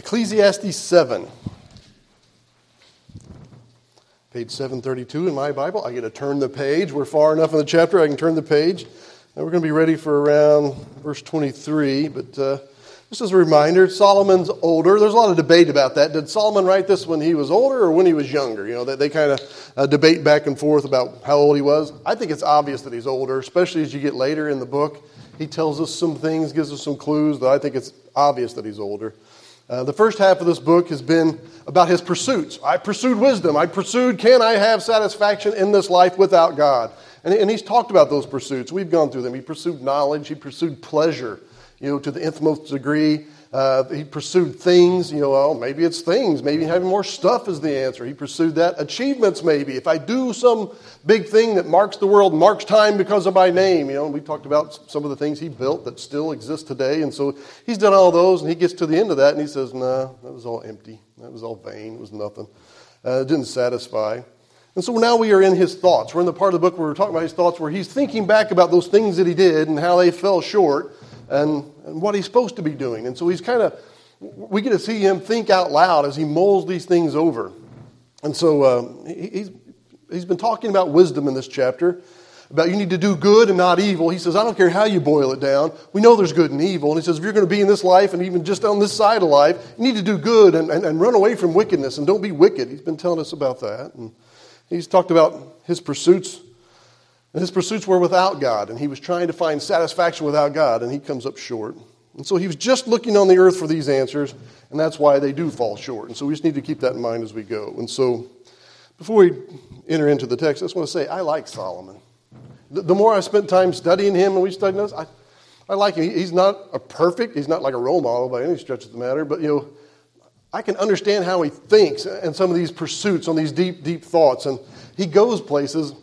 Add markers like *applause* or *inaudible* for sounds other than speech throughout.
Ecclesiastes 7. Page 732 in my Bible. I get to turn the page. We're far enough in the chapter, I can turn the page. And we're going to be ready for around verse 23. But uh, just as a reminder, Solomon's older. There's a lot of debate about that. Did Solomon write this when he was older or when he was younger? You know, they, they kind of uh, debate back and forth about how old he was. I think it's obvious that he's older, especially as you get later in the book. He tells us some things, gives us some clues that I think it's obvious that he's older. Uh, the first half of this book has been about his pursuits. I pursued wisdom. I pursued, can I have satisfaction in this life without God? And, and he's talked about those pursuits. We've gone through them. He pursued knowledge, he pursued pleasure, you know, to the nth most degree. Uh, he pursued things, you know, well, maybe it's things. Maybe having more stuff is the answer. He pursued that. Achievements, maybe. If I do some big thing that marks the world, marks time because of my name, you know, we talked about some of the things he built that still exist today. And so he's done all those, and he gets to the end of that, and he says, nah, that was all empty. That was all vain. It was nothing. Uh, it didn't satisfy. And so now we are in his thoughts. We're in the part of the book where we're talking about his thoughts, where he's thinking back about those things that he did and how they fell short and, and what he's supposed to be doing. And so he's kind of, we get to see him think out loud as he mulls these things over. And so uh, he, he's, he's been talking about wisdom in this chapter, about you need to do good and not evil. He says, I don't care how you boil it down. We know there's good and evil. And he says, if you're going to be in this life and even just on this side of life, you need to do good and, and, and run away from wickedness and don't be wicked. He's been telling us about that. And he's talked about his pursuits and his pursuits were without God, and he was trying to find satisfaction without God, and he comes up short. And so he was just looking on the earth for these answers, and that's why they do fall short. And so we just need to keep that in mind as we go. And so before we enter into the text, I just want to say I like Solomon. The, more I spent time studying him and we studied this, I, I like him. He's not a perfect, he's not like a role model by any stretch of the matter, but you know, I can understand how he thinks and some of these pursuits on these deep, deep thoughts. And he goes places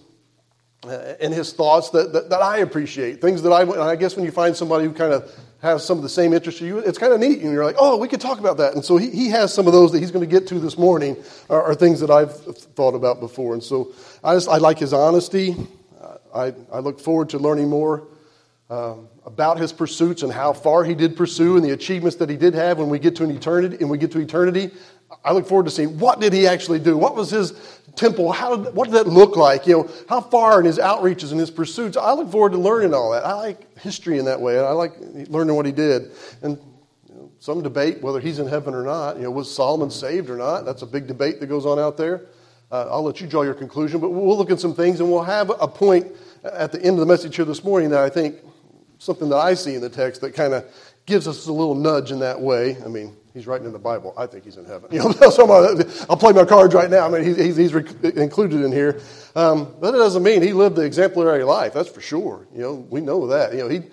uh, in his thoughts that, that, that, I appreciate. Things that I, I guess when you find somebody who kind of has some of the same interests you, it's kind of neat. And you're like, oh, we could talk about that. And so he, he has some of those that he's going to get to this morning are, are things that I've thought about before. And so I just, I like his honesty. I, I look forward to learning more um, about his pursuits and how far he did pursue and the achievements that he did have when we get to an eternity and we get to eternity. I look forward to seeing what did he actually do? What was his temple, how did, what did that look like? You know, how far in his outreaches and his pursuits? I look forward to learning all that. I like history in that way, and I like learning what he did. And you know, some debate whether he's in heaven or not. You know, was Solomon saved or not? That's a big debate that goes on out there. Uh, I'll let you draw your conclusion, but we'll look at some things, and we'll have a point at the end of the message here this morning that I think something that I see in the text that kind of gives us a little nudge in that way. I mean, He's writing in the Bible. I think he's in heaven. *laughs* You know, so I'll play my cards right now. I mean, he's, he's, included in here. Um, but it doesn't mean he lived the exemplary life. That's for sure. You know, we know that. You know, he,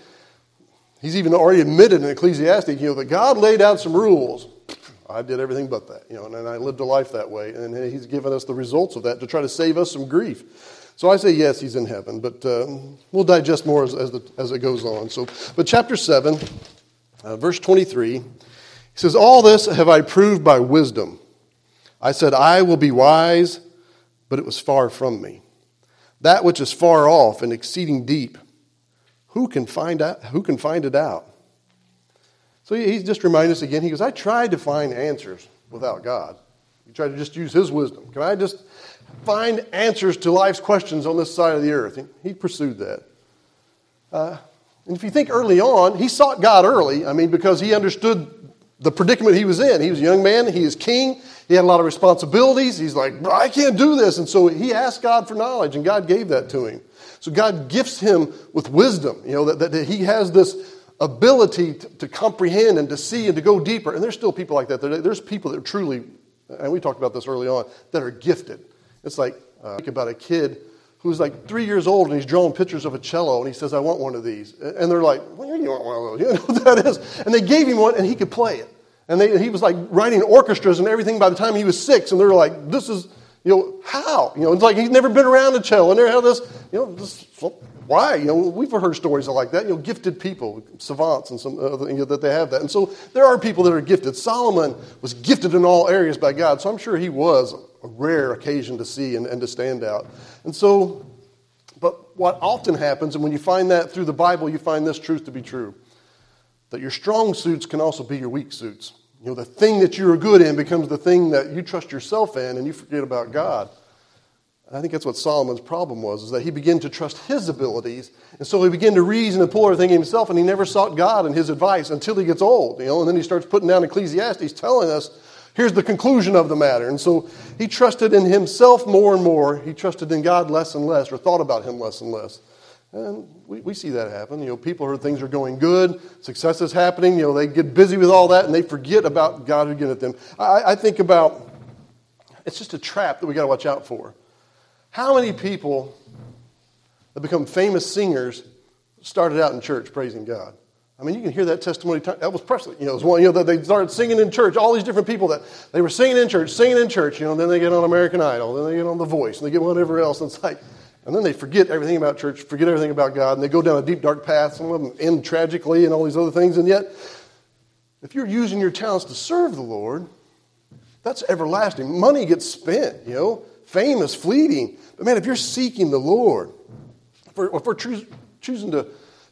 he's even already admitted in Ecclesiastes, you know, that God laid out some rules. I did everything but that, you know, and I lived a life that way. And he's given us the results of that to try to save us some grief. So I say yes, he's in heaven, but uh, we'll digest more as, as, the, as, it goes on. So, but chapter 7, uh, verse 23 he says, All this have I proved by wisdom. I said, I will be wise, but it was far from me. That which is far off and exceeding deep, who can find, out, who can find it out? So he's just reminding us again. He goes, I tried to find answers without God. He tried to just use his wisdom. Can I just find answers to life's questions on this side of the earth? He pursued that. Uh, and if you think early on, he sought God early. I mean, because he understood the predicament he was in. He was a young man, he is king, he had a lot of responsibilities. He's like, I can't do this. And so he asked God for knowledge, and God gave that to him. So God gifts him with wisdom, you know, that, that, he has this ability to, to, comprehend and to see and to go deeper. And there's still people like that. There's people that are truly, and we talked about this early on, that are gifted. It's like, uh, think about a kid who's like three years old and he's drawing pictures of a cello and he says, I want one of these. And they're like, well, you want one of those? *laughs* You know what that is? And they gave him one and he could play it. And they, he was like writing orchestras and everything by the time he was six. And they're like, this is, you know, how? You know, it's like he's never been around a cello. And they're how this, you know, this, why? You know, we've heard stories like that. You know, gifted people, savants, and some other, you know, that they have that. And so there are people that are gifted. Solomon was gifted in all areas by God. So I'm sure he was a rare occasion to see and, and to stand out. And so, but what often happens, and when you find that through the Bible, you find this truth to be true that your strong suits can also be your weak suits. You know, the thing that you're good in becomes the thing that you trust yourself in and you forget about God. I think that's what Solomon's problem was, is that he began to trust his abilities. And so he began to reason and pull everything himself, and he never sought God and his advice until he gets old. You know, and then he starts putting down Ecclesiastes telling us, here's the conclusion of the matter. And so he trusted in himself more and more. He trusted in God less and less, or thought about him less and less. And we, we see that happen. You know, people heard things are going good, success is happening. You know, they get busy with all that and they forget about God who at them. I, I think about it's just a trap that we got to watch out for. How many people that become famous singers started out in church praising God? I mean, you can hear that testimony. That was Presley. You know, was one, you know, that they started singing in church. All these different people that they were singing in church, singing in church. You know, and then they get on American Idol, then they get on The Voice, and they get whatever else. And it's like, and then they forget everything about church, forget everything about God, and they go down a deep, dark path. Some of them end tragically and all these other things. And yet, if you're using your talents to serve the Lord, that's everlasting. Money gets spent, you know. Fame is fleeting. But man, if you're seeking the Lord, if we're, if we're choosing to,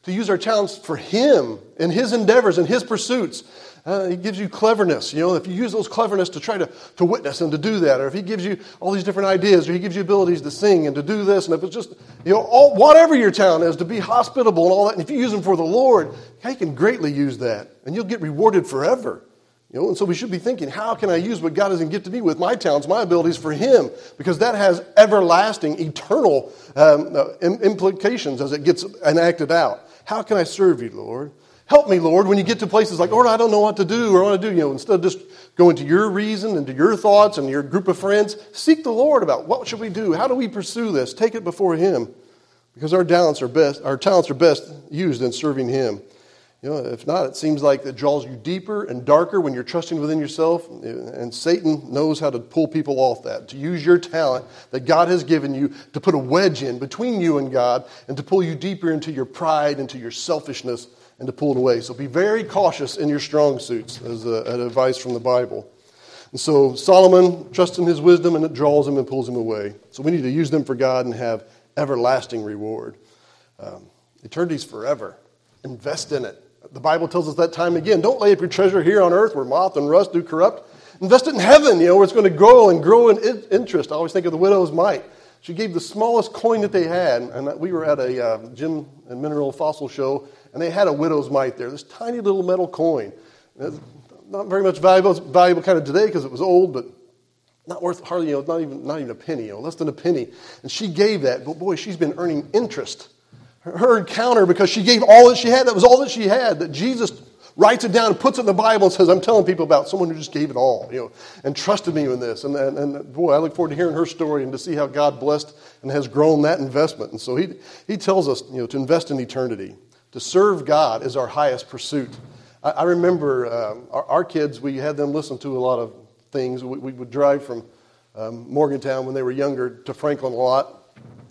to use our talents for Him and His endeavors and His pursuits, uh, he gives you cleverness. You know, if you use those cleverness to try to, to witness and to do that, or if he gives you all these different ideas, or he gives you abilities to sing and to do this, and if it's just, you know, all, whatever your talent is, to be hospitable and all that, and if you use them for the Lord, he can greatly use that, and you'll get rewarded forever. You know, and so we should be thinking, how can I use what God has gifted me with my talents, my abilities for Him? Because that has everlasting, eternal um, uh, implications as it gets enacted out. How can I serve you, Lord? Help me, Lord, when you get to places like, Lord, I don't know what to do or what to do. You know, instead of just going to your reason and to your thoughts and your group of friends, seek the Lord about what should we do? How do we pursue this? Take it before Him. Because our talents are best, our talents are best used in serving Him. You know, if not, it seems like it draws you deeper and darker when you're trusting within yourself. And Satan knows how to pull people off that, to use your talent that God has given you to put a wedge in between you and God and to pull you deeper into your pride, into your selfishness, and to pull it away. So be very cautious in your strong suits, as a, an advice from the Bible. And so Solomon trusts in his wisdom and it draws him and pulls him away. So we need to use them for God and have everlasting reward. Um, eternity's forever. Invest in it. The Bible tells us that time again. Don't lay up your treasure here on earth where moth and rust do corrupt. Invest it in heaven, you know, where it's going to grow and grow in interest. I always think of the widow's mite. She gave the smallest coin that they had, and we were at a uh, gem and mineral fossil show, and they had a widow's mite there, this tiny little metal coin. Not very much valuable, valuable kind of today because it was old, but not worth hardly, you know, not even, not even a penny, you know, less than a penny. And she gave that, but boy, she's been earning interest her encounter because she gave all that she had. That was all that she had. That Jesus writes it down and puts it in the Bible and says, I'm telling people about someone who just gave it all, you know, and trusted me in this. And, and, and, boy, I look forward to hearing her story and to see how God blessed and has grown that investment. And so he, he tells us, you know, to invest in eternity. To serve God is our highest pursuit. I, I remember um, our, our, kids, we had them listen to a lot of things. We, we would drive from um, Morgantown when they were younger to Franklin a lot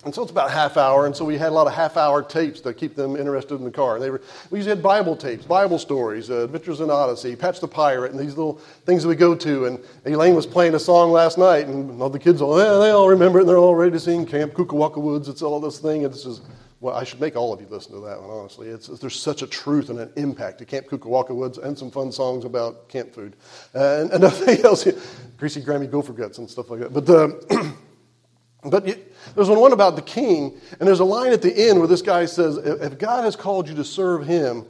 and so it's about half hour, and so we had a lot of half hour tapes to keep them interested in the car. And they were, we usually had Bible tapes, Bible stories, uh, Adventures in Odyssey, Patch the Pirate, and these little things that we go to. And Elaine was playing a song last night, and all the kids all, yeah, they all remember it, and they're all ready to sing Camp Kukawaka Woods. It's all this thing. And this is, well, I should make all of you listen to that one, honestly. It's, there's such a truth and an impact to Camp Kukawaka Woods and some fun songs about camp food. Uh, and, and *laughs* nothing else. Greasy Grammy gopher guts and stuff like that. But, uh, *clears throat* but there's one about the king, and there's a line at the end where this guy says, If God has called you to serve him,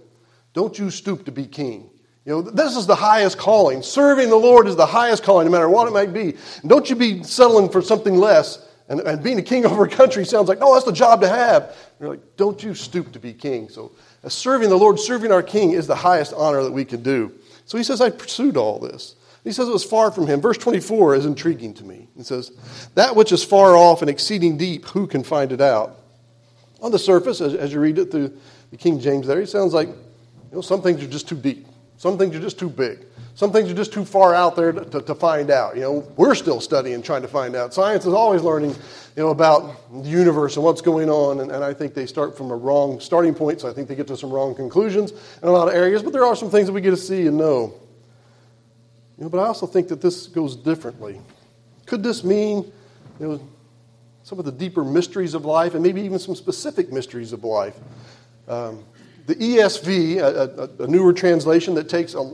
don't you stoop to be king. You know, this is the highest calling. Serving the Lord is the highest calling, no matter what it might be. And don't you be settling for something less. And, and being a king *laughs* over a country sounds like, no, that's the job to have. And you're like, don't you stoop to be king. So, uh, serving the Lord, serving our king is the highest honor that we can do. So he says, I pursued all this. He says it was far from him. Verse 24 is intriguing to me. He says, That which is far off and exceeding deep, who can find it out? On the surface, as, as you read it through the King James there, it sounds like you know, some things are just too deep. Some things are just too big. Some things are just too far out there to, to, to, find out. You know, we're still studying, trying to find out. Science is always learning, you know, about the universe and what's going on. And, and I think they start from a wrong starting point. So I think they get to some wrong conclusions in a lot of areas. But there are some things that we get to see and know. Know, but I also think that this goes differently. Could this mean you know, some of the deeper mysteries of life and maybe even some specific mysteries of life? Um, the ESV, a, a, a, newer translation that takes a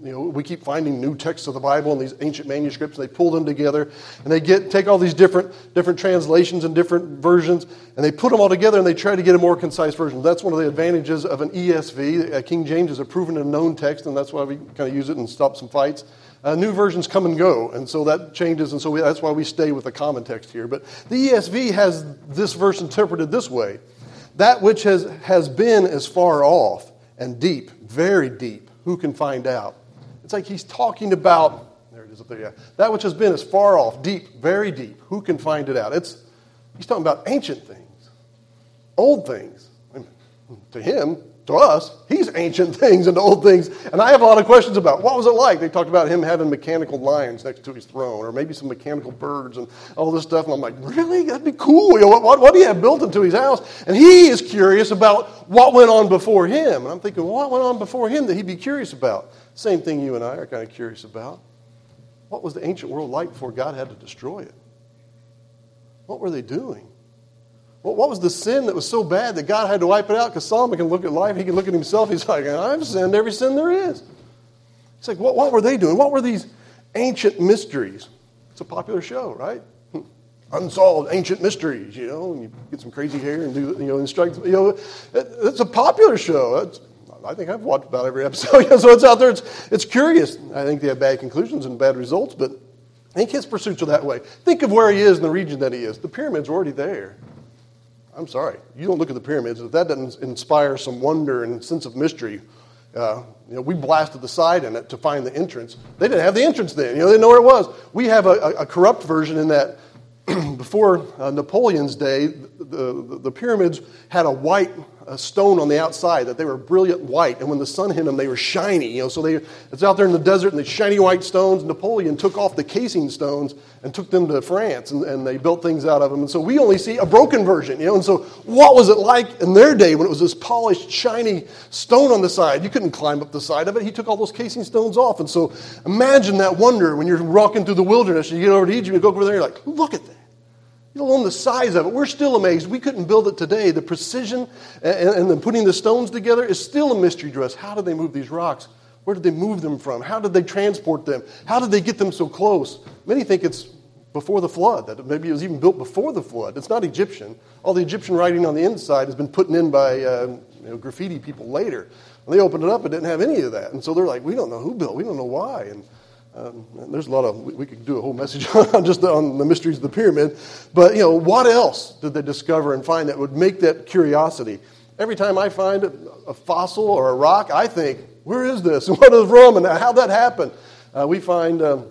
you know, we keep finding new texts of the Bible and these ancient manuscripts, and they pull them together, and they get take all these different different translations and different versions, and they put them all together, and they try to get a more concise version. That's one of the advantages of an ESV. Uh, King James is a proven and known text, and that's why we kind of use it and stop some fights. Uh, new versions come and go, and so that changes, and so we, that's why we stay with the common text here. But the ESV has this verse interpreted this way That which has, has been is far off and deep, very deep. Who can find out? It's like he's talking about, there it is up there, yeah. That which has been as far off, deep, very deep. Who can find it out? It's, he's talking about ancient things, old things. To him, to us, he's ancient *laughs* things and old things. And I have a lot of questions about what was it like? They talked about him having mechanical lions next to his throne, or maybe some mechanical birds and all this stuff. And I'm like, really? That'd be cool. You know, what, what, what do you have built into his house? And he is curious about what went on before him. And I'm thinking, well, what went on before him that he'd be curious about? Same thing you and I are kind of curious about. What was the ancient world like before God had to destroy it? What were they doing? What was the sin that was so bad that God had to wipe it out? Because Solomon can look at life, he can look at himself, he's like, I've sinned every sin there is. He's like, what, what were they doing? What were these ancient mysteries? It's a popular show, right? Hmm. Unsolved ancient mysteries, you know, and you get some crazy hair and do, you know, instruct, you know, it's a popular show. It's, I think I've watched about every *laughs* episode, so it's out there. It's, it's curious. I think they have bad conclusions and bad results, but I think his pursuits are that way. Think of where he is in the region that he is. The pyramids are already there. I'm sorry, you don't look at the pyramids. If that doesn't inspire some wonder and sense of mystery, uh, you know, we blasted the side in it to find the entrance. They didn't have the entrance then. You know, they didn't know where it was. We have a, a, corrupt version in that *clears throat* before uh, Napoleon's day, the, the, pyramids had a white stone on the outside that they were brilliant white, and when the sun hit them, they were shiny. You know, so they, it's out there in the desert, and the shiny white stones. Napoleon took off the casing stones and took them to France, and, and they built things out of them. And so we only see a broken version. You know, and so what was it like in their day when it was this polished, shiny stone on the side? You couldn't climb up the side of it. He took all those casing stones off, and so imagine that wonder when you're walking through the wilderness. And you get over to Egypt, you go over there, you're like, look at that alone the size of it. We're still amazed. We couldn't build it today. The precision and, and then putting the stones together is still a mystery to us. How did they move these rocks? Where did they move them from? How did they transport them? How did they get them so close? Many think it's before the flood, that maybe it was even built before the flood. It's not Egyptian. All the Egyptian writing on the inside has been put in by uh, you know, graffiti people later. When they opened it up, it didn't have any of that. And so they're like, we don't know who built, we don't know why. And um, there's a lot of, we could do a whole message *laughs* on just on the mysteries of the pyramid. But, you know, what else did they discover and find that would make that curiosity? Every time I find a fossil or a rock, I think, where is this? *laughs* What is from? And how that happened? Uh, we find um,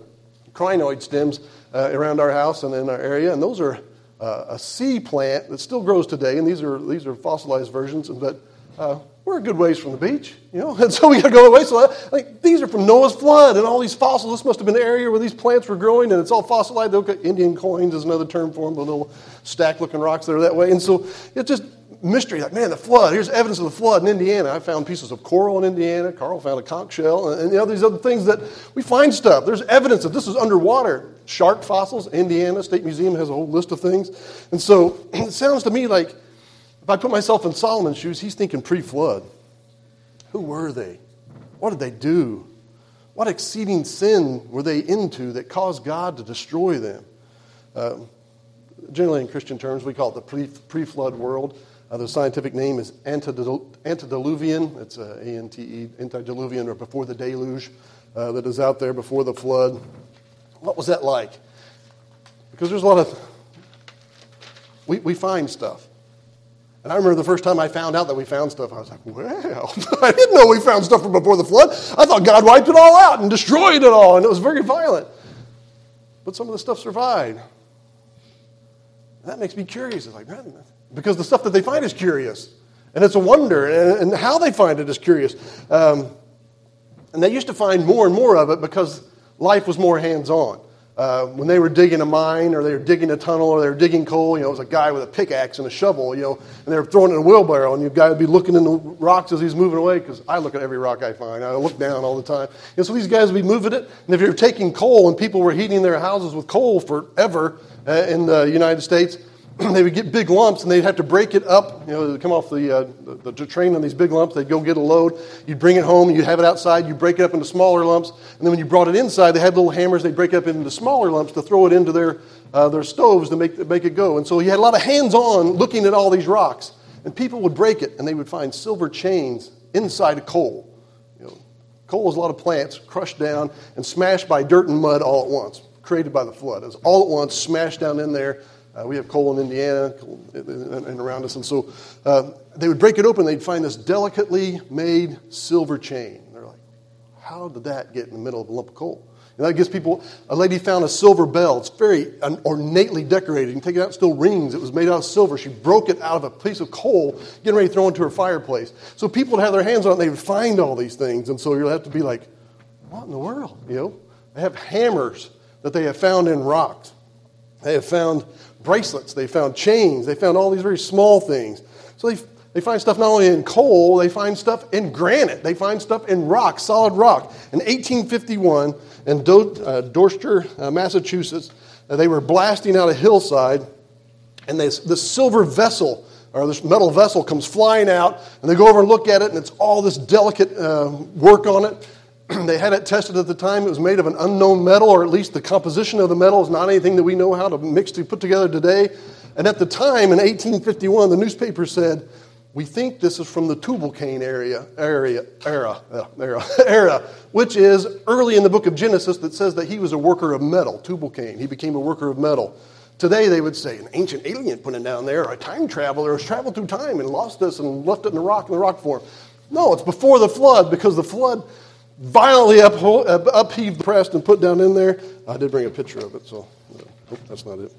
crinoid stems uh, around our house and in our area, and those are uh, a sea plant that still grows today, and these are, these are fossilized versions, but uh, we're a good ways from the beach, you know, *laughs* and so we got to go away. So, I, like, these are from Noah's flood, and all these fossils. This must have been the area where these plants were growing, and it's all fossilized. Okay, Indian coins is another term for them, the little stack-looking rocks that are that way. And so it's just mystery. Like, man, the flood. Here's evidence of the flood in Indiana. I found pieces of coral in Indiana. Carl found a conch shell, and, and you know these other things that we find stuff. There's evidence that this is underwater. Shark fossils, Indiana State Museum has a whole list of things, and so *clears throat* it sounds to me like if I put myself in Solomon's shoes, he's thinking pre flood. Who were they? What did they do? What exceeding sin were they into that caused God to destroy them? Uh, generally, in Christian terms, we call it the pre flood world. Uh, the scientific name is antediluvian. It's uh, A N T E, antediluvian, or before the deluge, uh, that is out there before the flood. What was that like? Because there's a lot of, we, we find stuff. And I remember the first time I found out that we found stuff, I was like, well, *laughs* I didn't know we found stuff from before the flood. I thought God wiped it all out and destroyed it all, and it was very violent. But some of the stuff survived. That makes me curious. It's like, man, because the stuff that they find is curious. And it's a wonder, and, and how they find it is curious. Um, and they used to find more and more of it because life was more hands on. Uh, when they were digging a mine or they were digging a tunnel or they were digging coal, you know, it was a guy with a pickaxe and a shovel, you know, and they were throwing it in a wheelbarrow, and the guy would be looking in the rocks as he's moving away because I look at every rock I find. I look down all the time. And so these guys would be moving it, and if you're taking coal and people were heating their houses with coal forever uh, in the United States, *clears throat* they would get big lumps and they'd have to break it up. You know, come off the, uh, the, the, train on these big lumps. They'd go get a load. You'd bring it home. You'd have it outside. You'd break it up into smaller lumps. And then when you brought it inside, they had little hammers. They'd break it up into smaller lumps to throw it into their, uh, their stoves to make, make it go. And so you had a lot of hands on looking at all these rocks. And people would break it and they would find silver chains inside of coal. You know, coal is a lot of plants crushed down and smashed by dirt and mud all at once, created by the flood. It was all at once smashed down in there uh, we have coal in Indiana and around us. And so uh, they would break it open, they'd find this delicately made silver chain. They're like, how did that get in the middle of a lump of coal? And that gives people, a lady found a silver bell. It's very ornately decorated. You can take it out, still rings. It was made out of silver. She broke it out of a piece of coal, getting ready to throw into her fireplace. So people would have their hands on it, they would find all these things. And so you'll have to be like, what in the world? You know? They have hammers that they have found in rocks. They have found bracelets, they found chains, they found all these very small things. So they, they find stuff not only in coal, they find stuff in granite, they find stuff in rock, solid rock. In 1851, in Do, uh, Dorchester, uh, Massachusetts, uh, they were blasting out a hillside, and this, this silver vessel or this metal vessel comes flying out, and they go over and look at it, and it's all this delicate uh, work on it. *clears throat* they had it tested at the time. It was made of an unknown metal, or at least the composition of the metal is not anything that we know how to mix to put together today. And at the time, in 1851, the newspaper said, "We think this is from the Tubal-Cain area, area, era, uh, era, *laughs* era, which is early in the book of Genesis that says that he was a worker of metal. Tubal-Cain, he became a worker of metal." Today, they would say an ancient alien put it down there, or a time traveler has traveled through time and lost us and left it in the rock in the rock form. No, it's before the flood because the flood violently upho- upheaved, pressed, and put down in there. I did bring a picture of it, so oh, that's not it.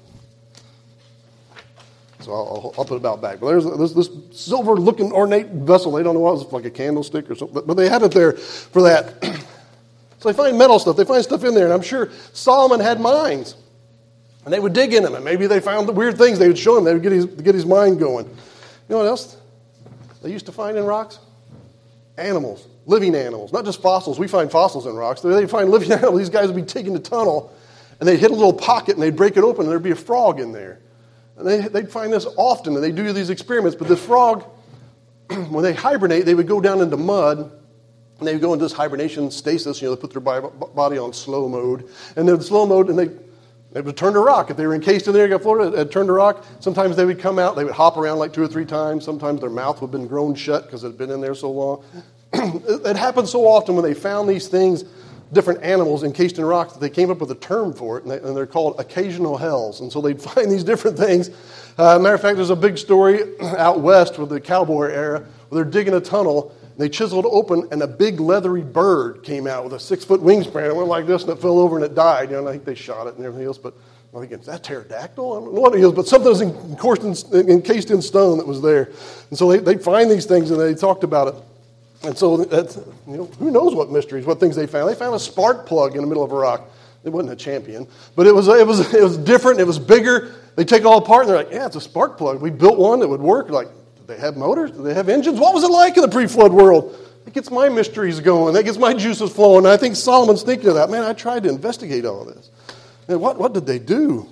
So I'll, I'll, put it about back. But there's, there's this silver looking ornate vessel. They don't know what it was, like a candlestick or something, but, but they had it there for that. *clears throat* so they find metal stuff, they find stuff in there, and I'm sure Solomon had mines. And they would dig in them, and maybe they found the weird things they would show him. They would get his, get his mind going. You know what else they used to find in rocks? Animals living animals, not just fossils. We find fossils in rocks. They find living *laughs* animals. These guys would be taking the tunnel and they'd hit a little pocket and they'd break it open and there'd be a frog in there. And they, they'd find this often and they'd do these experiments. But this frog, *clears throat* when they hibernate, they would go down into mud and they would go into this hibernation stasis. You know, they put their body on slow mode. And then slow mode and they, they would turn to rock. If they were encased in there, got floated, they'd turn to rock. Sometimes they would come out, they would hop around like two or three times. Sometimes their mouth would have been grown shut because it had been in there so long. *clears throat* it happened so often when they found these things, different animals encased in rocks, that they came up with a term for it, and, they, are called occasional hells. And so they'd *laughs* find these different things. Uh, matter of fact, there's a big story *clears throat* out west with the cowboy era where they're digging a tunnel. They chiseled open, and a big leathery bird came out with a six foot wingspan. It went like this, and it fell over and it died. You know, I think they shot it and everything else, but I think, is that pterodactyl? I don't know what it is, but something was encased in stone that was there. And so they, they find these things, and they talked about it. And so that's, you know, who knows what mysteries, what things they found. They found a spark plug in the middle of a rock. It wasn't a champion, but it was, it was, it was different. It was bigger. They take it all apart and they're like, yeah, it's a spark plug. We built one that would work. Like, they have motors? Did they have engines? What was it like in the pre flood world? It gets my mysteries going. That gets my juices flowing. I think Solomon's thinking of that. Man, I tried to investigate all this. What, what did they do?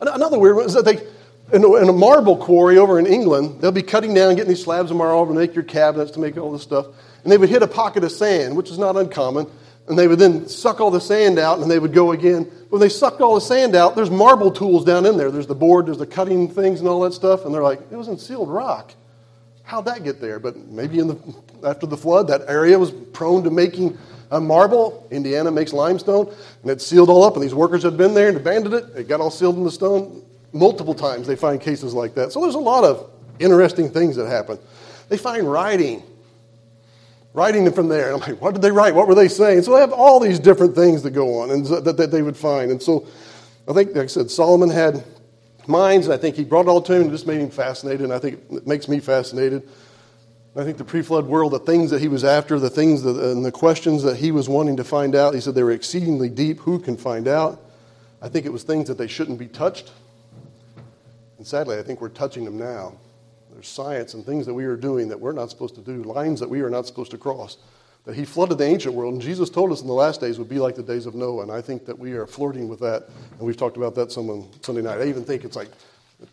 Another weird one is that they, in a, in a, marble quarry over in England, they'll be cutting down, getting these slabs of marble to make your cabinets, to make all this stuff. And they would hit a pocket of sand, which is not uncommon. And they would then suck all the sand out and they would go again. When they sucked all the sand out, there's marble tools down in there. There's the board, there's the cutting things and all that stuff. And they're like, it was in sealed rock. How'd that get there? But maybe in the, after the flood, that area was prone to making a marble. Indiana makes limestone. And it sealed all up. And these workers had been there and abandoned it. It got all sealed in the stone multiple times they find cases like that. So there's a lot of interesting things that happen. They find writing, writing them from there. And I'm like, what did they write? What were they saying? So they have all these different things that go on and that, that they would find. And so I think, like I said, Solomon had minds, and I think he brought it all to him and just made him fascinated. And I think it makes me fascinated. I think the pre flood world, the things that he was after, the things that, and the questions that he was wanting to find out, he said they were exceedingly deep. Who can find out? I think it was things that they shouldn't be touched. And sadly, I think we're touching them now. There's science and things that we are doing that we're not supposed to do, lines that we are not supposed to cross. That he flooded the ancient world, and Jesus told us in the last days would be like the days of Noah. And I think that we are flirting with that, and we've talked about that some on Sunday night. I even think it's like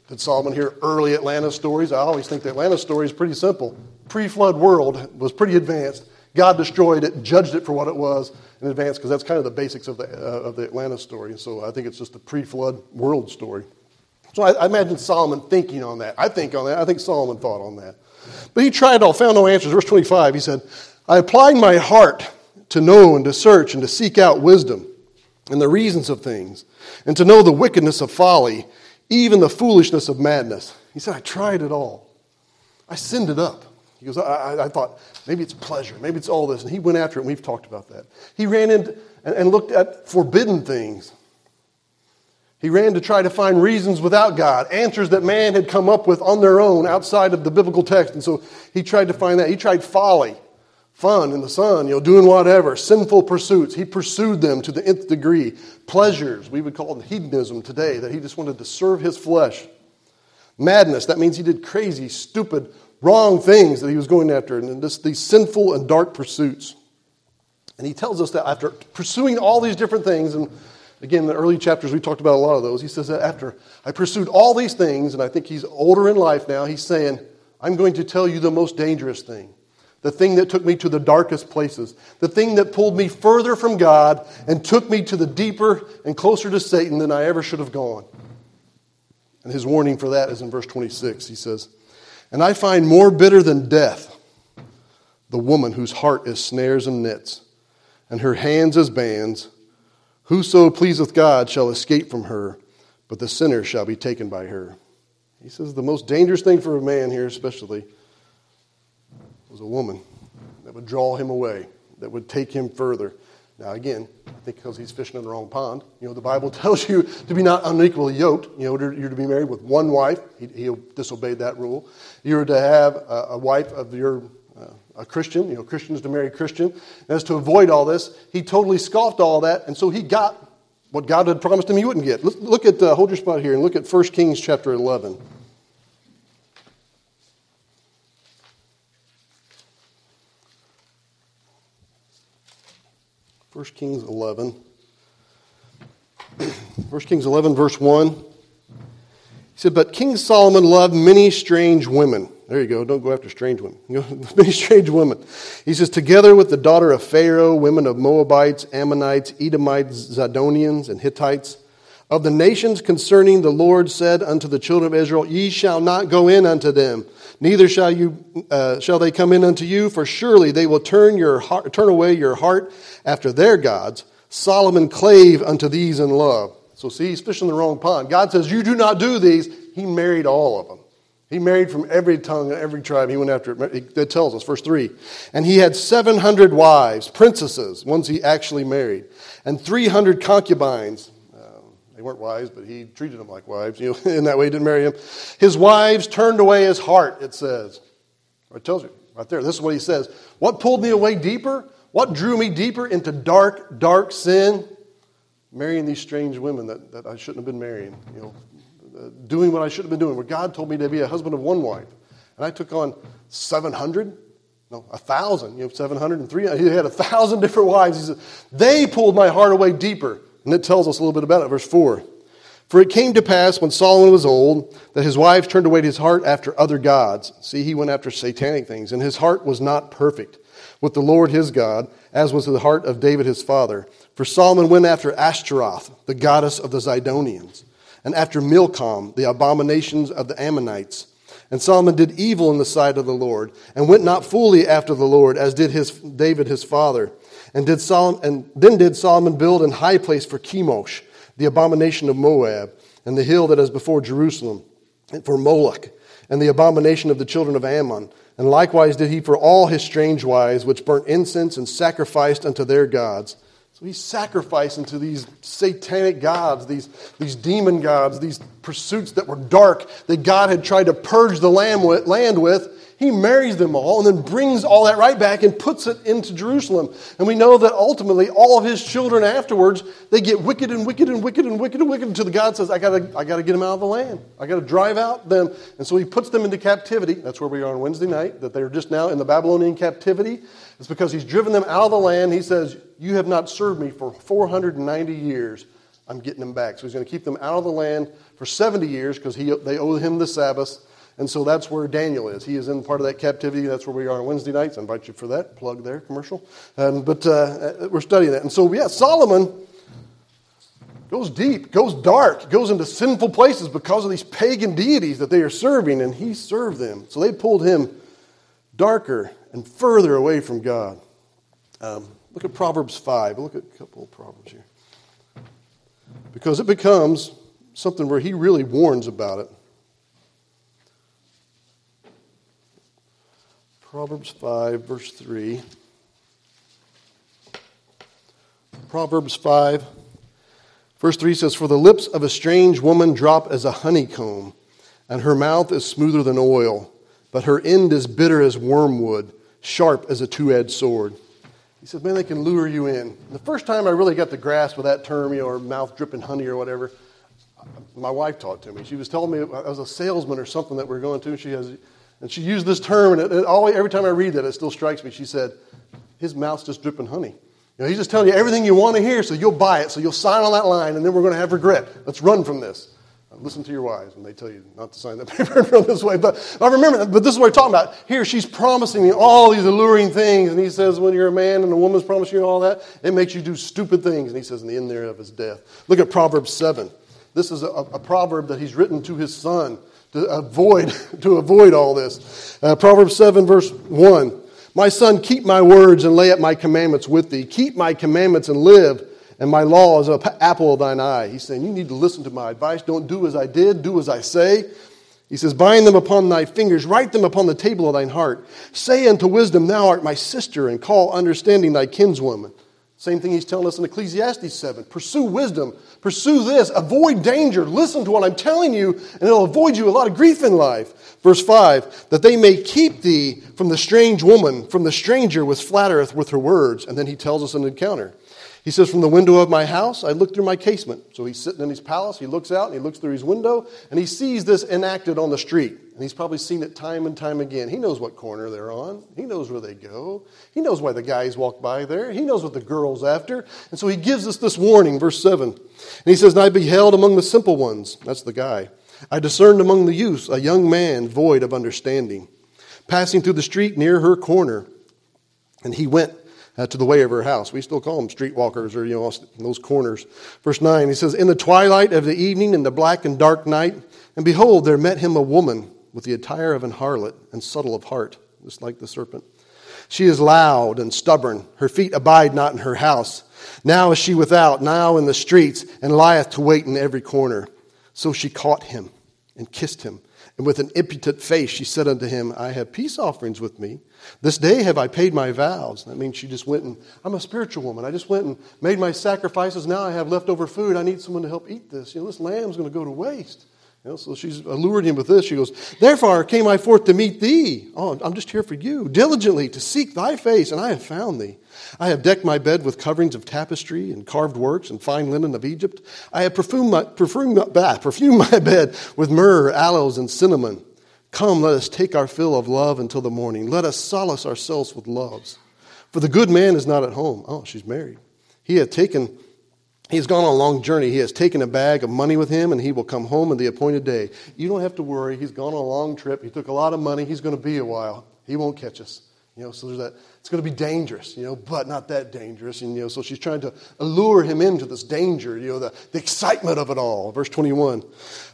Did Solomon hear early Atlantis stories? I always think the Atlantis story is pretty simple. Pre flood world was pretty advanced. God destroyed it, judged it for what it was in advance, because that's kind of the basics of the, uh, of the Atlantis story. So I think it's just a pre flood world story. So I, I, imagine Solomon thinking on that. I think on that. I think Solomon thought on that. But he tried all, found no answers. Verse 25, he said, I applied my heart to know and to search and to seek out wisdom and the reasons of things, and to know the wickedness of folly, even the foolishness of madness. He said, I tried it all. I sinned it up. He goes, I, I, thought maybe it's pleasure, maybe it's all this. And he went after it, and we've talked about that. He ran in and, and looked at forbidden things. He ran to try to find reasons without God, answers that man had come up with on their own outside of the biblical text. And so he tried to find that. He tried folly, fun in the sun, you know, doing whatever, sinful pursuits. He pursued them to the nth degree. Pleasures, we would call them hedonism today, that he just wanted to serve his flesh. Madness, that means he did crazy, stupid, wrong things that he was going after, and this, these sinful and dark pursuits. And he tells us that after pursuing all these different things, and again, in the early chapters, we talked about a lot of those. He says that after I pursued all these things, and I think he's older in life now, he's saying, I'm going to tell you the most dangerous thing. The thing that took me to the darkest places. The thing that pulled me further from God and took me to the deeper and closer to Satan than I ever should have gone. And his warning for that is in verse 26. He says, and I find more bitter than death the woman whose heart is snares and nets, and her hands as bands. Whoso pleaseth God shall escape from her, but the sinner shall be taken by her. He says the most dangerous thing for a man here, especially, was a woman that would draw him away, that would take him further. Now, again, I think because he's fishing in the wrong pond. You know, the Bible *laughs* tells you to be not unequally yoked. You know, you're to be married with one wife. He, he disobeyed that rule. You're to have a, a wife of your a Christian. You know, Christians to marry Christian. As to avoid all this, he totally scoffed all that, and so he got what God had promised him he wouldn't get. Look at uh, hold your spot here and look at 1 Kings chapter 11. 1 Kings 11. *clears throat* 1 Kings 11, verse 1. He said, But King Solomon loved many strange women. There you go. Don't go after strange women. many *laughs* strange women. He says, Together with the daughter of Pharaoh, women of Moabites, Ammonites, Edomites, Zidonians, and Hittites. Of the nations concerning the Lord said unto the children of Israel, Ye shall not go in unto them neither shall, you, uh, shall they come in unto you, for surely they will turn, your heart, turn away your heart after their gods. Solomon clave unto these in love. So, see, he's fishing the wrong pond. God says, You do not do these. He married all of them. He married from every tongue and every tribe. He went after it. That tells us, verse 3. And he had 700 wives, princesses, ones he actually married, and 300 concubines, um, they weren't wives, but he treated them like wives. You know, *laughs* in that way, he didn't marry him. His wives turned away his heart, it says. It tells you right there. This is what he says. What pulled me away deeper? What drew me deeper into dark, dark sin? Marrying these strange women that, that I shouldn't have been marrying. You know, doing what I should have been doing. Where God told me to be a husband of one wife. And I took on 700 no, a thousand, you know, 700 and 300. He had a thousand different wives. He said, they pulled my heart away deeper. And it tells us a little bit about it, verse 4. For it came to pass when Solomon was old that his wives turned away his heart after other gods. See, he went after satanic things, and his heart was not perfect with the Lord his God, as was the heart of David his father. For Solomon went after Ashtoreth, the goddess of the Zidonians, and after Milcom, the abominations of the Ammonites. And Solomon did evil in the sight of the Lord, and went not fully after the Lord, as did his David his father. And, did Solomon, and then did Solomon build an high place for Chemosh, the abomination of Moab, and the hill that is before Jerusalem, and for Moloch, and the abomination of the children of Ammon. And likewise did he for all his strange wives, which burnt incense and sacrificed unto their gods. So he's sacrificing to these satanic gods, these, these demon gods, these pursuits that were dark that God had tried to purge the land with he marries them all and then brings all that right back and puts it into Jerusalem. And we know that ultimately all of his children afterwards, they get wicked and wicked and wicked and wicked and wicked until the God says, I gotta, I gotta get them out of the land. I gotta drive out them. And so he puts them into captivity. That's where we are on Wednesday night, that they're just now in the Babylonian captivity. It's because he's driven them out of the land. He says, You have not served me for 490 years. I'm getting them back. So he's going to keep them out of the land for 70 years because they owe him the Sabbath. And so that's where Daniel is. He is in part of that captivity. That's where we are on Wednesday nights. I invite you for that. Plug there, commercial. Um, but uh, we're studying that. And so, yeah, Solomon goes deep, goes dark, goes into sinful places because of these pagan deities that they are serving, and he served them. So they pulled him darker and further away from God. Um, look at Proverbs 5. Look at a couple of Proverbs here. Because it becomes something where he really warns about it. Proverbs 5, verse 3. Proverbs 5, verse 3 says, For the lips of a strange woman drop as a honeycomb, and her mouth is smoother than oil, but her end is bitter as wormwood, sharp as a two edged sword. He says, Man, they can lure you in. The first time I really got the grasp of that term, you know, or mouth dripping honey or whatever, my wife taught to me. She was telling me I was a salesman or something that we are going to. She has and she used this term, and it, it always, every time I read that, it still strikes me. She said, His mouth's just dripping honey. You know, he's just telling you everything you want to hear, so you'll buy it, so you'll sign on that line, and then we're going to have regret. Let's run from this. Listen to your wives when they tell you not to sign that *laughs* paper this way. But I remember, but this is what we're talking about. Here, she's promising me all these alluring things, and he says, when you're a man and a woman's promising you all that, it makes you do stupid things. And he says, in the end thereof is death. Look at Proverbs 7. This is a, a proverb that he's written to his son to avoid, *laughs* to avoid all this. Uh, Proverbs 7, verse 1. My son, keep my words and lay up my commandments with thee. Keep my commandments and live, and my law is an apple of thine eye. He's saying, You need to listen to my advice. Don't do as I did, do as I say. He says, Bind them upon thy fingers, write them upon the table of thine heart. Say unto wisdom, Thou art my sister, and call understanding thy kinswoman. Same thing he's telling us in Ecclesiastes 7. Pursue wisdom. Pursue this. Avoid danger. Listen to what I'm telling you, and it'll avoid you a lot of grief in life. Verse 5 that they may keep thee from the strange woman, from the stranger which flattereth with her words. And then he tells us an encounter. He says, From the window of my house, I looked through my casement. So he's sitting in his palace. He looks out and he looks through his window and he sees this enacted on the street. And he's probably seen it time and time again. He knows what corner they're on, he knows where they go, he knows why the guys walk by there, he knows what the girl's after. And so he gives us this warning, verse 7. And he says, And I beheld among the simple ones, that's the guy, I discerned among the youths a young man void of understanding, passing through the street near her corner. And he went uh, to the way of her house. We still call them streetwalkers or, you know, those corners. Verse 9, he says, In the twilight of the evening, in the black and dark night, and behold, there met him a woman with the attire of an harlot and subtle of heart, just like the serpent. She is loud and stubborn. Her feet abide not in her house. Now is she without, now in the streets, and lieth to wait in every corner. So she caught him and kissed him. And with an impudent face she said unto him, I have peace offerings with me. This day have I paid my vows. That means she just went and, I'm a spiritual woman. I just went and made my sacrifices. Now I have leftover food. I need someone to help eat this. You know, this lamb's going to go to waste. You know, so she's allured him with this. She goes, Therefore came I forth to meet thee. Oh, I'm just here for you, diligently to seek thy face, and I have found thee. I have decked my bed with coverings of tapestry and carved works and fine linen of Egypt. I have perfumed my, perfumed, perfumed my *laughs* bed with myrrh, aloes, and cinnamon. Come, let us take our fill of love until the morning. Let us solace ourselves with loves. For the good man is not at home. Oh, she's married. He had taken, he has gone on a long journey. He has taken a bag of money with him, and he will come home in the appointed day. You don't have to worry. He's gone on a long trip. He took a lot of money. He's going to be a while. He won't catch us. You know, so there's that. It's going to be dangerous, you know, but not that dangerous. And you know, so she's trying to allure him into this danger, you know, the, the excitement of it all. Verse 21.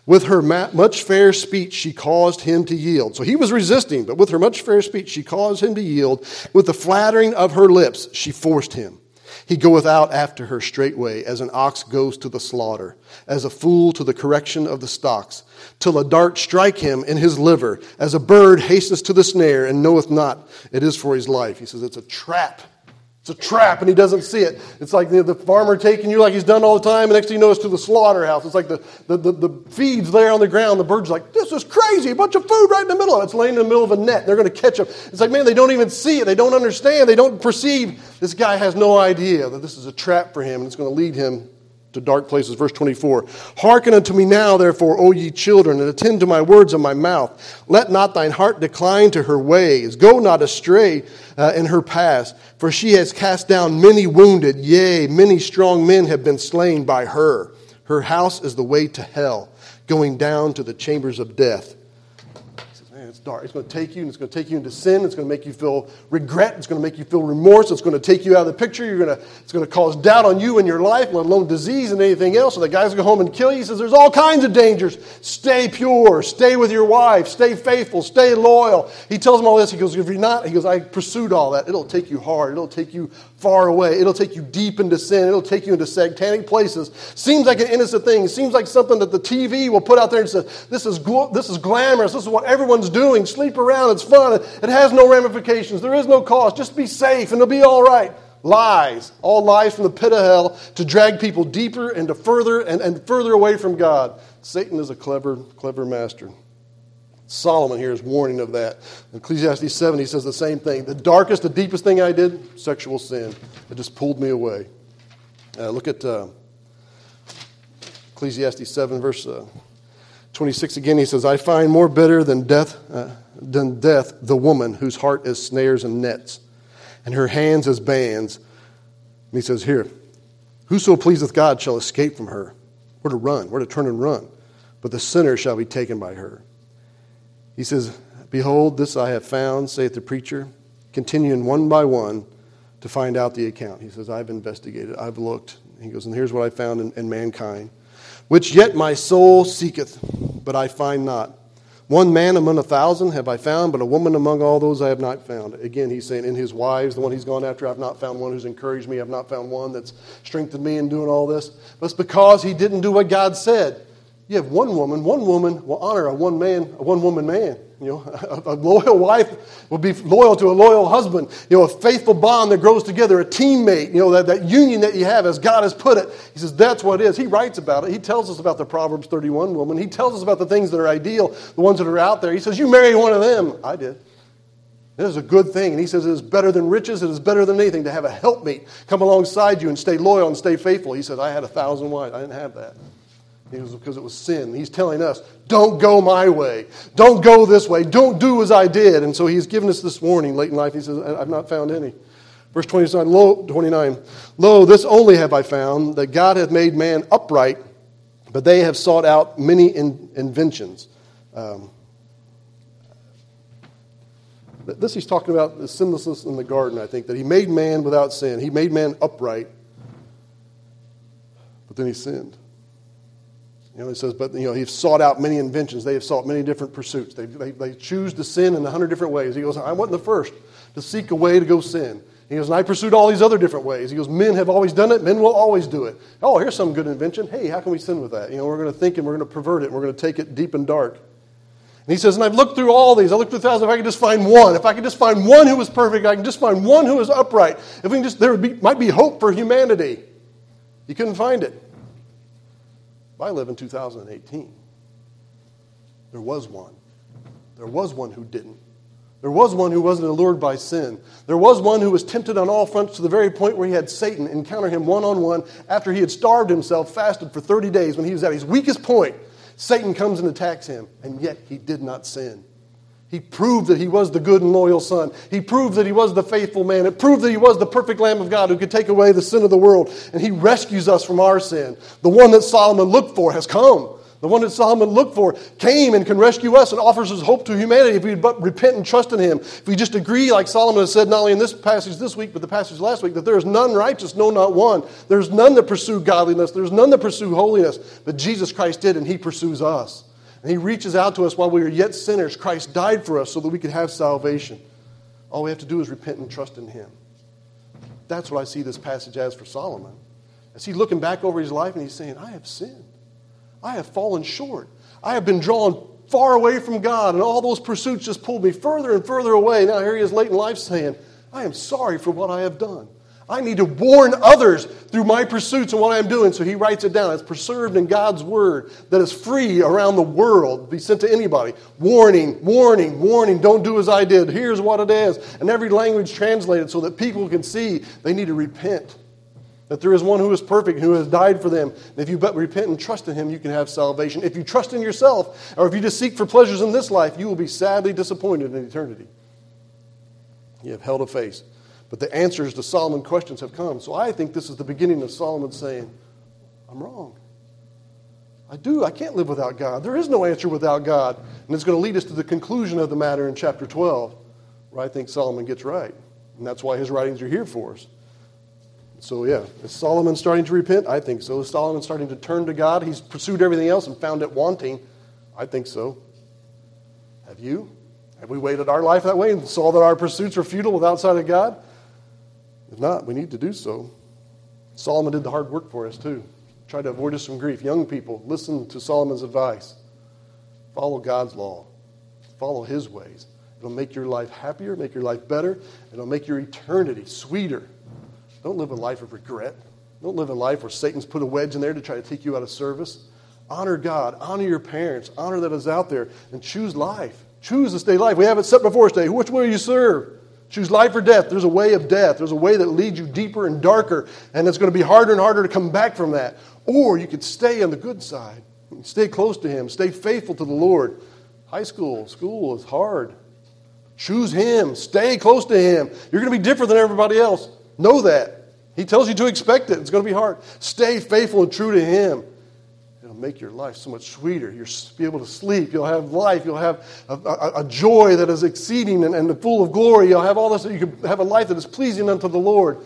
With her much fair speech, she caused him to yield. So he was resisting, but with her much fair speech, she caused him to yield. With the flattering of her lips, she forced him. He goeth out after her straightway, as an ox goes to the slaughter, as a fool to the correction of the stocks, till a dart strike him in his liver, as a bird hastens to the snare and knoweth not it is for his life. He says it's a trap. It's a trap, and he doesn't see it. It's like the, the farmer taking you like he's done all the time, and next thing you know, it's to the slaughterhouse. It's like the, the, the, the feed's there on the ground. The bird's like, this is crazy. A bunch of food right in the middle of it. It's laying in the middle of a net. They're going to catch them. It's like, man, they don't even see it. They don't understand. They don't perceive. This guy has no idea that this is a trap for him, and it's going to lead him to dark places. Verse 24 Hearken unto me now, therefore, O ye children, and attend to my words of my mouth. Let not thine heart decline to her ways. Go not astray uh, in her paths, for she has cast down many wounded. Yea, many strong men have been slain by her. Her house is the way to hell, going down to the chambers of death dark. It's going to take you and it's going to take you into sin. It's going to make you feel regret. It's going to make you feel remorse. It's going to take you out of the picture. You're going to, it's going to cause doubt on you and your life, let alone disease and anything else. So the guy's going to go home and kill you. He says, There's all kinds of dangers. Stay pure. Stay with your wife. Stay faithful. Stay loyal. He tells him all this. He goes, If you're not, he goes, I pursued all that. It'll take you hard. It'll take you far away. It'll take you deep into sin. It'll take you into satanic places. Seems like an innocent thing. Seems like something that the TV will put out there and say, This is, this is glamorous. This is what everyone's doing. Sleep around. It's fun. It has no ramifications. There is no cost. Just be safe and it'll be all right. Lies. All lies from the pit of hell to drag people deeper and to further and, and further away from God. Satan is a clever, clever master. Solomon here is warning of that. Ecclesiastes 7, he says the same thing. The darkest, the deepest thing I did, sexual sin. It just pulled me away. Uh, look at uh, Ecclesiastes 7, verse uh, 26 again. He says, I find more bitter than death, uh, than death the woman whose heart is snares and nets, and her hands as bands. And he says, Here, whoso pleaseth God shall escape from her. Where to run, where to turn and run. But the sinner shall be taken by her. He says, Behold, this I have found, saith the preacher, continuing one by one to find out the account. He says, I've investigated, I've looked. He goes, And here's what I found in, in mankind, which yet my soul seeketh, but I find not. One man among a thousand have I found, but a woman among all those I have not found. Again, he's saying, in his wives, the one he's gone after, I've not found one who's encouraged me. I've not found one that's strengthened me in doing all this. But it's because he didn't do what God said. You have one woman, one woman will honor a one man, a one woman man. You know, *laughs* a, a, loyal wife will be loyal to a loyal husband. You know, a faithful bond that grows together, a teammate, you know, that, that union that you have as God has put it. He says that's what it is. He writes about it. He tells us about the Proverbs 31 woman. He tells us about the things that are ideal, the ones that are out there. He says, You marry one of them. I did. It is a good thing. And he says it is better than riches. It is better than anything to have a helpmate come alongside you and stay loyal and stay faithful. He says, I had a thousand wives. I didn't have that. It was because it was sin. He's telling us, don't go my way. Don't go this way. Don't do as I did. And so he's given us this warning late in life. He says, I've not found any. Verse 29, lo, 29, Lo, this only have I found, that God hath made man upright, but they have sought out many in, inventions. Um, this he's talking about the sinlessness in the garden, I think, that he made man without sin. He made man upright, but then he sinned. You know, it says, but you know, he's sought out many inventions. They have sought many different pursuits. They, they, they choose to sin in a hundred different ways. He goes, I wasn't the first to seek a way to go sin. He goes, and I pursued all these other different ways. He goes, men have always done it. Men will always do it. Oh, here's some good invention. Hey, how can we sin with that? You know, we're going to think and we're going to pervert it. And we're going to take it deep and dark. And he says, and I've looked through all these. I looked through thousands. If I could just find one, if I could just find one who was perfect, I can just find one who was upright. If we can just, there would be, might be hope for humanity. You couldn't find it. I live in 2018. There was one. There was one who didn't. There was one who wasn't allured by sin. There was one who was tempted on all fronts to the very point where he had Satan encounter him one on one after he had starved himself, fasted for 30 days when he was at his weakest point. Satan comes and attacks him, and yet he did not sin. He proved that he was the good and loyal son. He proved that he was the faithful man. It proved that he was the perfect Lamb of God who could take away the sin of the world. And he rescues us from our sin. The one that Solomon looked for has come. The one that Solomon looked for came and can rescue us and offers us hope to humanity if we but repent and trust in him. If we just agree, like Solomon has said, not only in this passage this week, but the passage last week, that there is none righteous, no, not one. There's none that pursue godliness. There's none that pursue holiness. But Jesus Christ did, and he pursues us. And he reaches out to us while we are yet sinners. Christ died for us so that we could have salvation. All we have to do is repent and trust in him. That's what I see this passage as for Solomon. As he's looking back over his life and he's saying, I have sinned. I have fallen short. I have been drawn far away from God, and all those pursuits just pulled me further and further away. Now here he is late in life saying, I am sorry for what I have done. I need to warn others through my pursuits and what I'm doing. So he writes it down. It's preserved in God's word that is free around the world, be sent to anybody. Warning, warning, warning, don't do as I did. Here's what it is. And every language translated so that people can see they need to repent. that there is one who is perfect, who has died for them. And if you but repent and trust in him, you can have salvation. If you trust in yourself, or if you just seek for pleasures in this life, you will be sadly disappointed in eternity. You have held a face. But the answers to Solomon's questions have come. So I think this is the beginning of Solomon saying, I'm wrong. I do. I can't live without God. There is no answer without God. And it's going to lead us to the conclusion of the matter in chapter 12, where I think Solomon gets right. And that's why his writings are here for us. So, yeah, is Solomon starting to repent? I think so. Is Solomon starting to turn to God? He's pursued everything else and found it wanting. I think so. Have you? Have we waited our life that way and saw that our pursuits were futile without outside of God? If not, we need to do so. Solomon did the hard work for us, too. Try to avoid us from grief. Young people, listen to Solomon's advice. Follow God's law, follow his ways. It'll make your life happier, make your life better, it'll make your eternity sweeter. Don't live a life of regret. Don't live a life where Satan's put a wedge in there to try to take you out of service. Honor God, honor your parents, honor that is out there, and choose life. Choose to stay life. We have it set before us today. Which will you serve? Choose life or death. There's a way of death. There's a way that leads you deeper and darker, and it's going to be harder and harder to come back from that. Or you could stay on the good side, stay close to Him, stay faithful to the Lord. High school, school is hard. Choose Him, stay close to Him. You're going to be different than everybody else. Know that. He tells you to expect it. It's going to be hard. Stay faithful and true to Him. Make your life so much sweeter. You'll be able to sleep. You'll have life. You'll have a, a, a joy that is exceeding and, and full of glory. You'll have all this. You can have a life that is pleasing unto the Lord.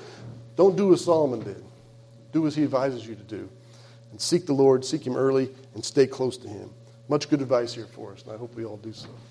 Don't do as Solomon did. Do as he advises you to do. And seek the Lord, seek Him early, and stay close to Him. Much good advice here for us, and I hope we all do so.